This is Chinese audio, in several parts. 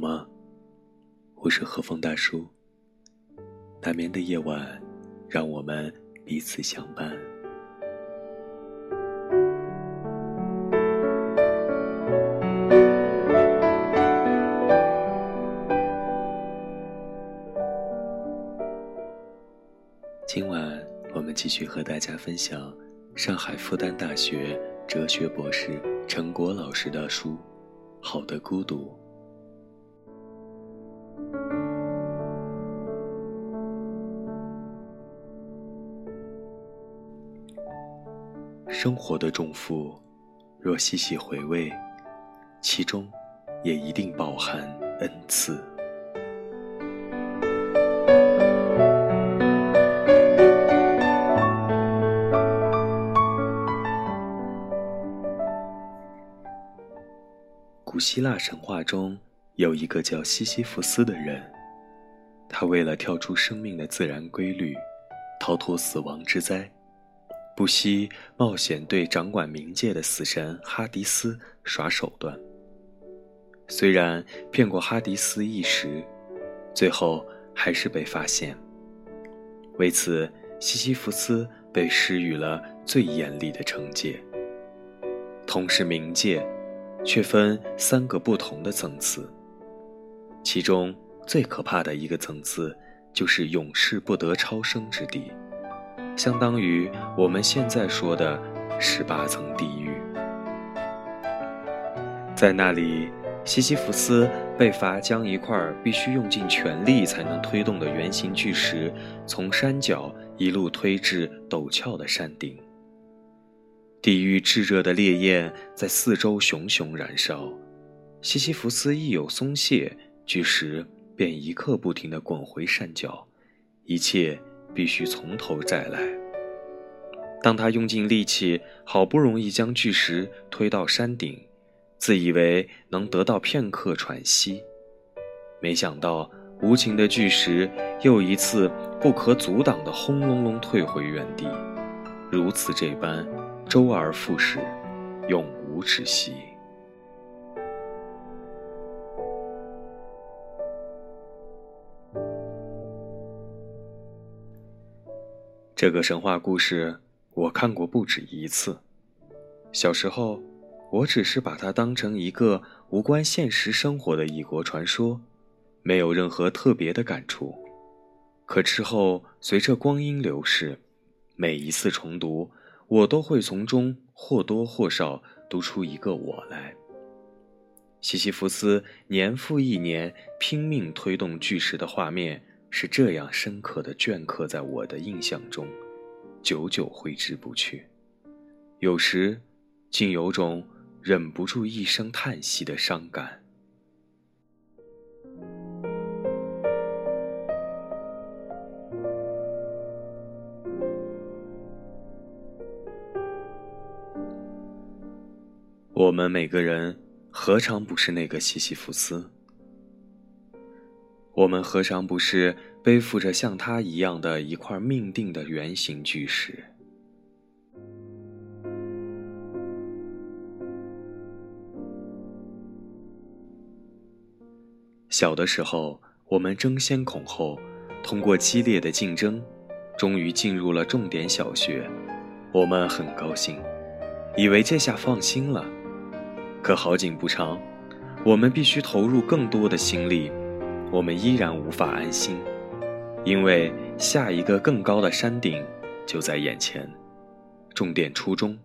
吗？我是和风大叔。难眠的夜晚，让我们彼此相伴。今晚我们继续和大家分享上海复旦大学哲学博士陈果老师的书《好的孤独》。生活的重负，若细细回味，其中也一定饱含恩赐。古希腊神话中有一个叫西西弗斯的人，他为了跳出生命的自然规律，逃脱死亡之灾。不惜冒险对掌管冥界的死神哈迪斯耍手段。虽然骗过哈迪斯一时，最后还是被发现。为此，西西弗斯被施予了最严厉的惩戒。同是冥界，却分三个不同的层次。其中最可怕的一个层次，就是永世不得超生之地。相当于我们现在说的十八层地狱。在那里，西西弗斯被罚将一块必须用尽全力才能推动的圆形巨石从山脚一路推至陡峭的山顶。地狱炙热的烈焰在四周熊熊燃烧，西西弗斯一有松懈，巨石便一刻不停地滚回山脚，一切。必须从头再来。当他用尽力气，好不容易将巨石推到山顶，自以为能得到片刻喘息，没想到无情的巨石又一次不可阻挡的轰隆隆退回原地，如此这般，周而复始，永无止息。这个神话故事我看过不止一次。小时候，我只是把它当成一个无关现实生活的异国传说，没有任何特别的感触。可之后，随着光阴流逝，每一次重读，我都会从中或多或少读出一个我来。西西弗斯年复一年拼命推动巨石的画面。是这样深刻的镌刻在我的印象中，久久挥之不去。有时，竟有种忍不住一声叹息的伤感。我们每个人，何尝不是那个西西弗斯？我们何尝不是背负着像他一样的一块命定的圆形巨石？小的时候，我们争先恐后，通过激烈的竞争，终于进入了重点小学。我们很高兴，以为这下放心了。可好景不长，我们必须投入更多的心力。我们依然无法安心，因为下一个更高的山顶就在眼前。重点初中。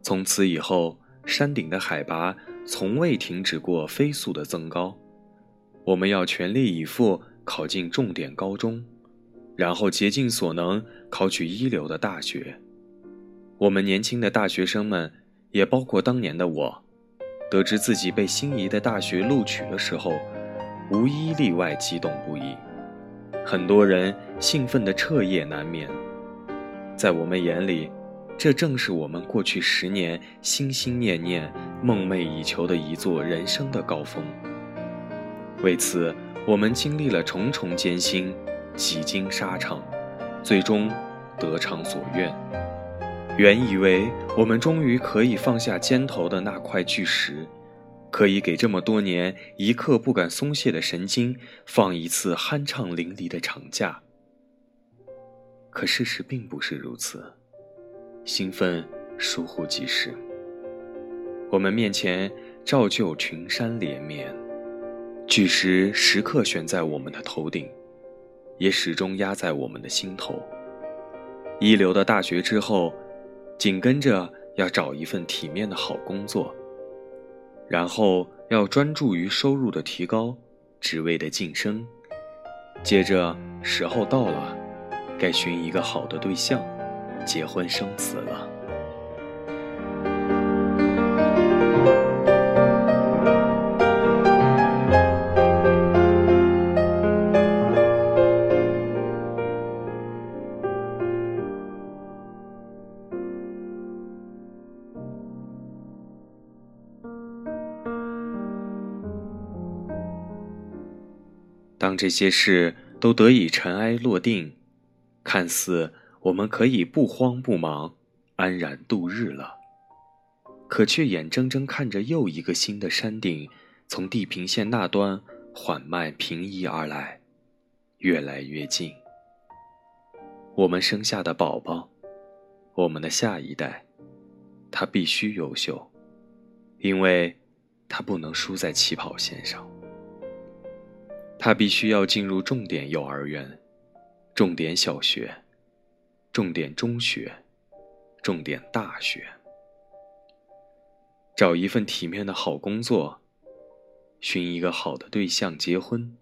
从此以后，山顶的海拔从未停止过飞速的增高。我们要全力以赴考进重点高中，然后竭尽所能考取一流的大学。我们年轻的大学生们，也包括当年的我，得知自己被心仪的大学录取的时候。无一例外，激动不已，很多人兴奋得彻夜难眠。在我们眼里，这正是我们过去十年心心念念、梦寐以求的一座人生的高峰。为此，我们经历了重重艰辛，几经沙场，最终得偿所愿。原以为我们终于可以放下肩头的那块巨石，可以给这么多年一刻不敢松懈的神经放一次酣畅淋漓的长假。可事实并不是如此，兴奋疏忽即逝。我们面前照旧群山连绵，巨石时刻悬在我们的头顶，也始终压在我们的心头。一流的大学之后，紧跟着要找一份体面的好工作。然后要专注于收入的提高，职位的晋升。接着时候到了，该寻一个好的对象，结婚生子了。当这些事都得以尘埃落定，看似我们可以不慌不忙、安然度日了，可却眼睁睁看着又一个新的山顶从地平线那端缓慢平移而来，越来越近。我们生下的宝宝，我们的下一代，他必须优秀，因为他不能输在起跑线上。他必须要进入重点幼儿园、重点小学、重点中学、重点大学，找一份体面的好工作，寻一个好的对象结婚，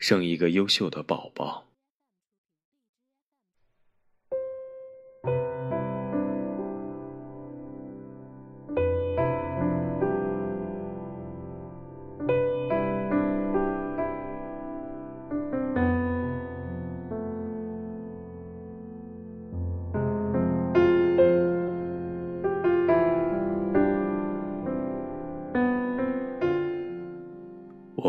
生一个优秀的宝宝。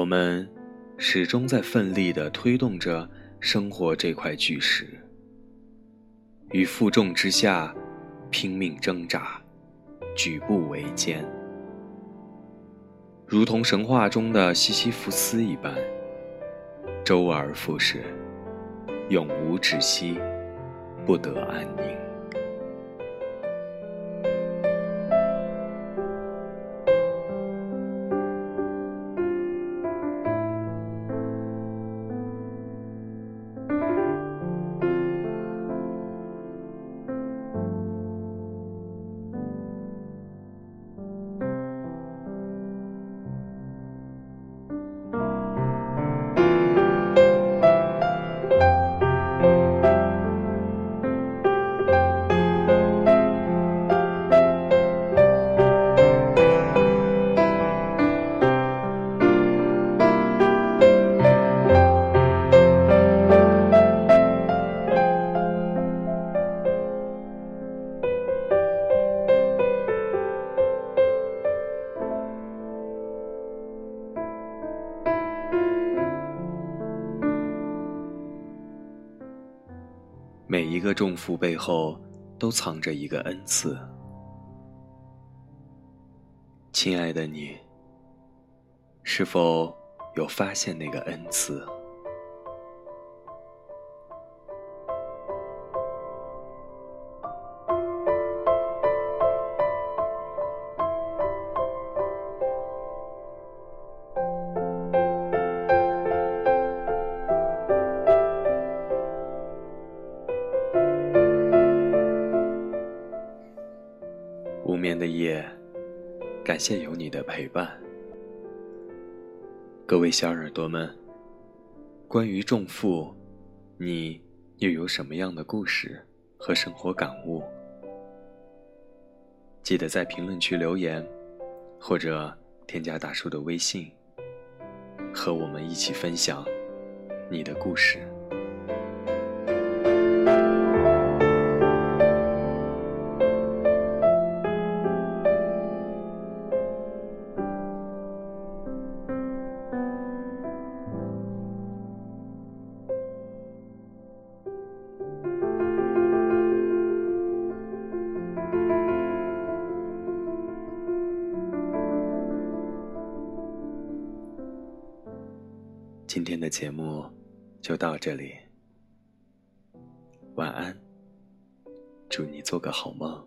我们始终在奋力地推动着生活这块巨石，于负重之下拼命挣扎，举步维艰，如同神话中的西西弗斯一般，周而复始，永无止息，不得安宁。每一个重负背后，都藏着一个恩赐。亲爱的你，是否有发现那个恩赐？无眠的夜，感谢有你的陪伴。各位小耳朵们，关于重负，你又有什么样的故事和生活感悟？记得在评论区留言，或者添加大叔的微信，和我们一起分享你的故事。今天的节目就到这里，晚安，祝你做个好梦。